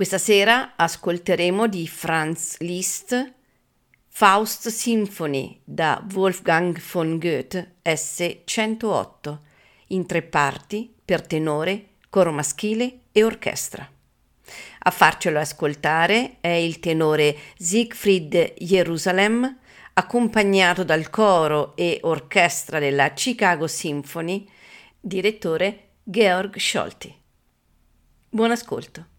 Questa sera ascolteremo di Franz Liszt Faust Symphony da Wolfgang von Goethe S108 in tre parti per tenore, coro maschile e orchestra. A farcelo ascoltare è il tenore Siegfried Jerusalem, accompagnato dal coro e orchestra della Chicago Symphony, direttore Georg Scholti. Buon ascolto.